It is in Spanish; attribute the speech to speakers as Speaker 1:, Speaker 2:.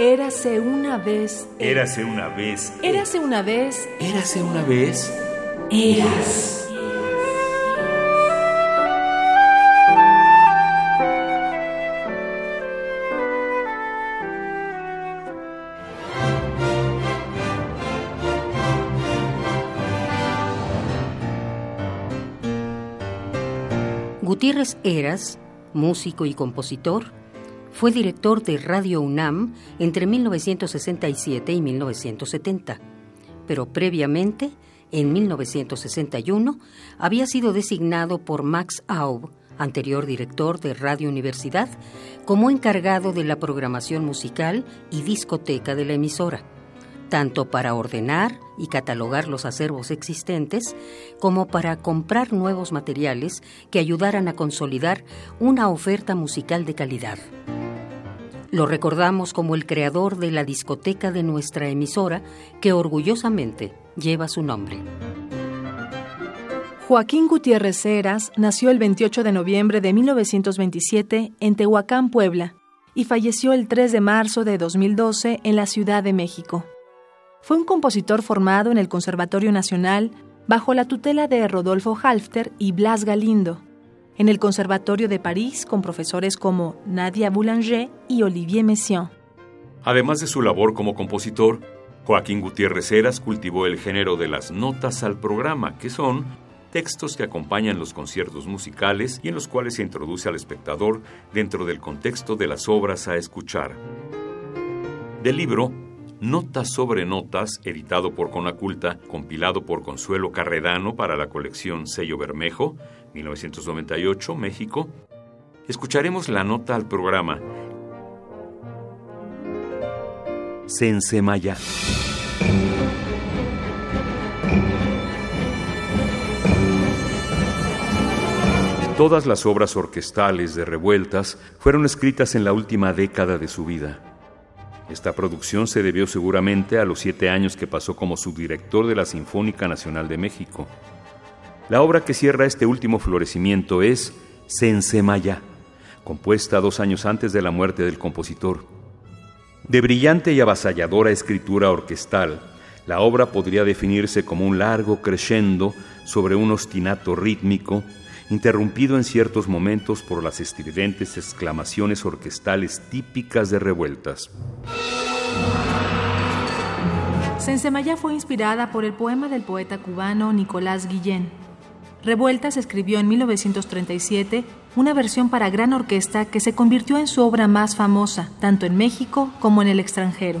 Speaker 1: Érase una vez.
Speaker 2: Érase una vez.
Speaker 1: Érase una vez.
Speaker 2: Érase una vez.
Speaker 1: Eras.
Speaker 3: Gutiérrez Eras, músico y compositor, fue director de Radio UNAM entre 1967 y 1970, pero previamente, en 1961, había sido designado por Max Aub, anterior director de Radio Universidad, como encargado de la programación musical y discoteca de la emisora tanto para ordenar y catalogar los acervos existentes como para comprar nuevos materiales que ayudaran a consolidar una oferta musical de calidad. Lo recordamos como el creador de la discoteca de nuestra emisora, que orgullosamente lleva su nombre.
Speaker 1: Joaquín Gutiérrez Heras nació el 28 de noviembre de 1927 en Tehuacán, Puebla, y falleció el 3 de marzo de 2012 en la Ciudad de México. Fue un compositor formado en el Conservatorio Nacional bajo la tutela de Rodolfo Halfter y Blas Galindo, en el Conservatorio de París con profesores como Nadia Boulanger y Olivier Messiaen.
Speaker 2: Además de su labor como compositor, Joaquín Gutiérrez Heras cultivó el género de las notas al programa, que son textos que acompañan los conciertos musicales y en los cuales se introduce al espectador dentro del contexto de las obras a escuchar. Del libro Notas sobre Notas, editado por Conaculta, compilado por Consuelo Carredano para la colección Sello Bermejo, 1998, México, escucharemos la nota al programa Sensemaya. Todas las obras orquestales de Revueltas fueron escritas en la última década de su vida. Esta producción se debió seguramente a los siete años que pasó como subdirector de la Sinfónica Nacional de México. La obra que cierra este último florecimiento es Sensemaya, compuesta dos años antes de la muerte del compositor. De brillante y avasalladora escritura orquestal, la obra podría definirse como un largo crescendo sobre un ostinato rítmico interrumpido en ciertos momentos por las estridentes exclamaciones orquestales típicas de revueltas.
Speaker 1: Sensemayá fue inspirada por el poema del poeta cubano Nicolás Guillén. Revueltas escribió en 1937 una versión para gran orquesta que se convirtió en su obra más famosa, tanto en México como en el extranjero.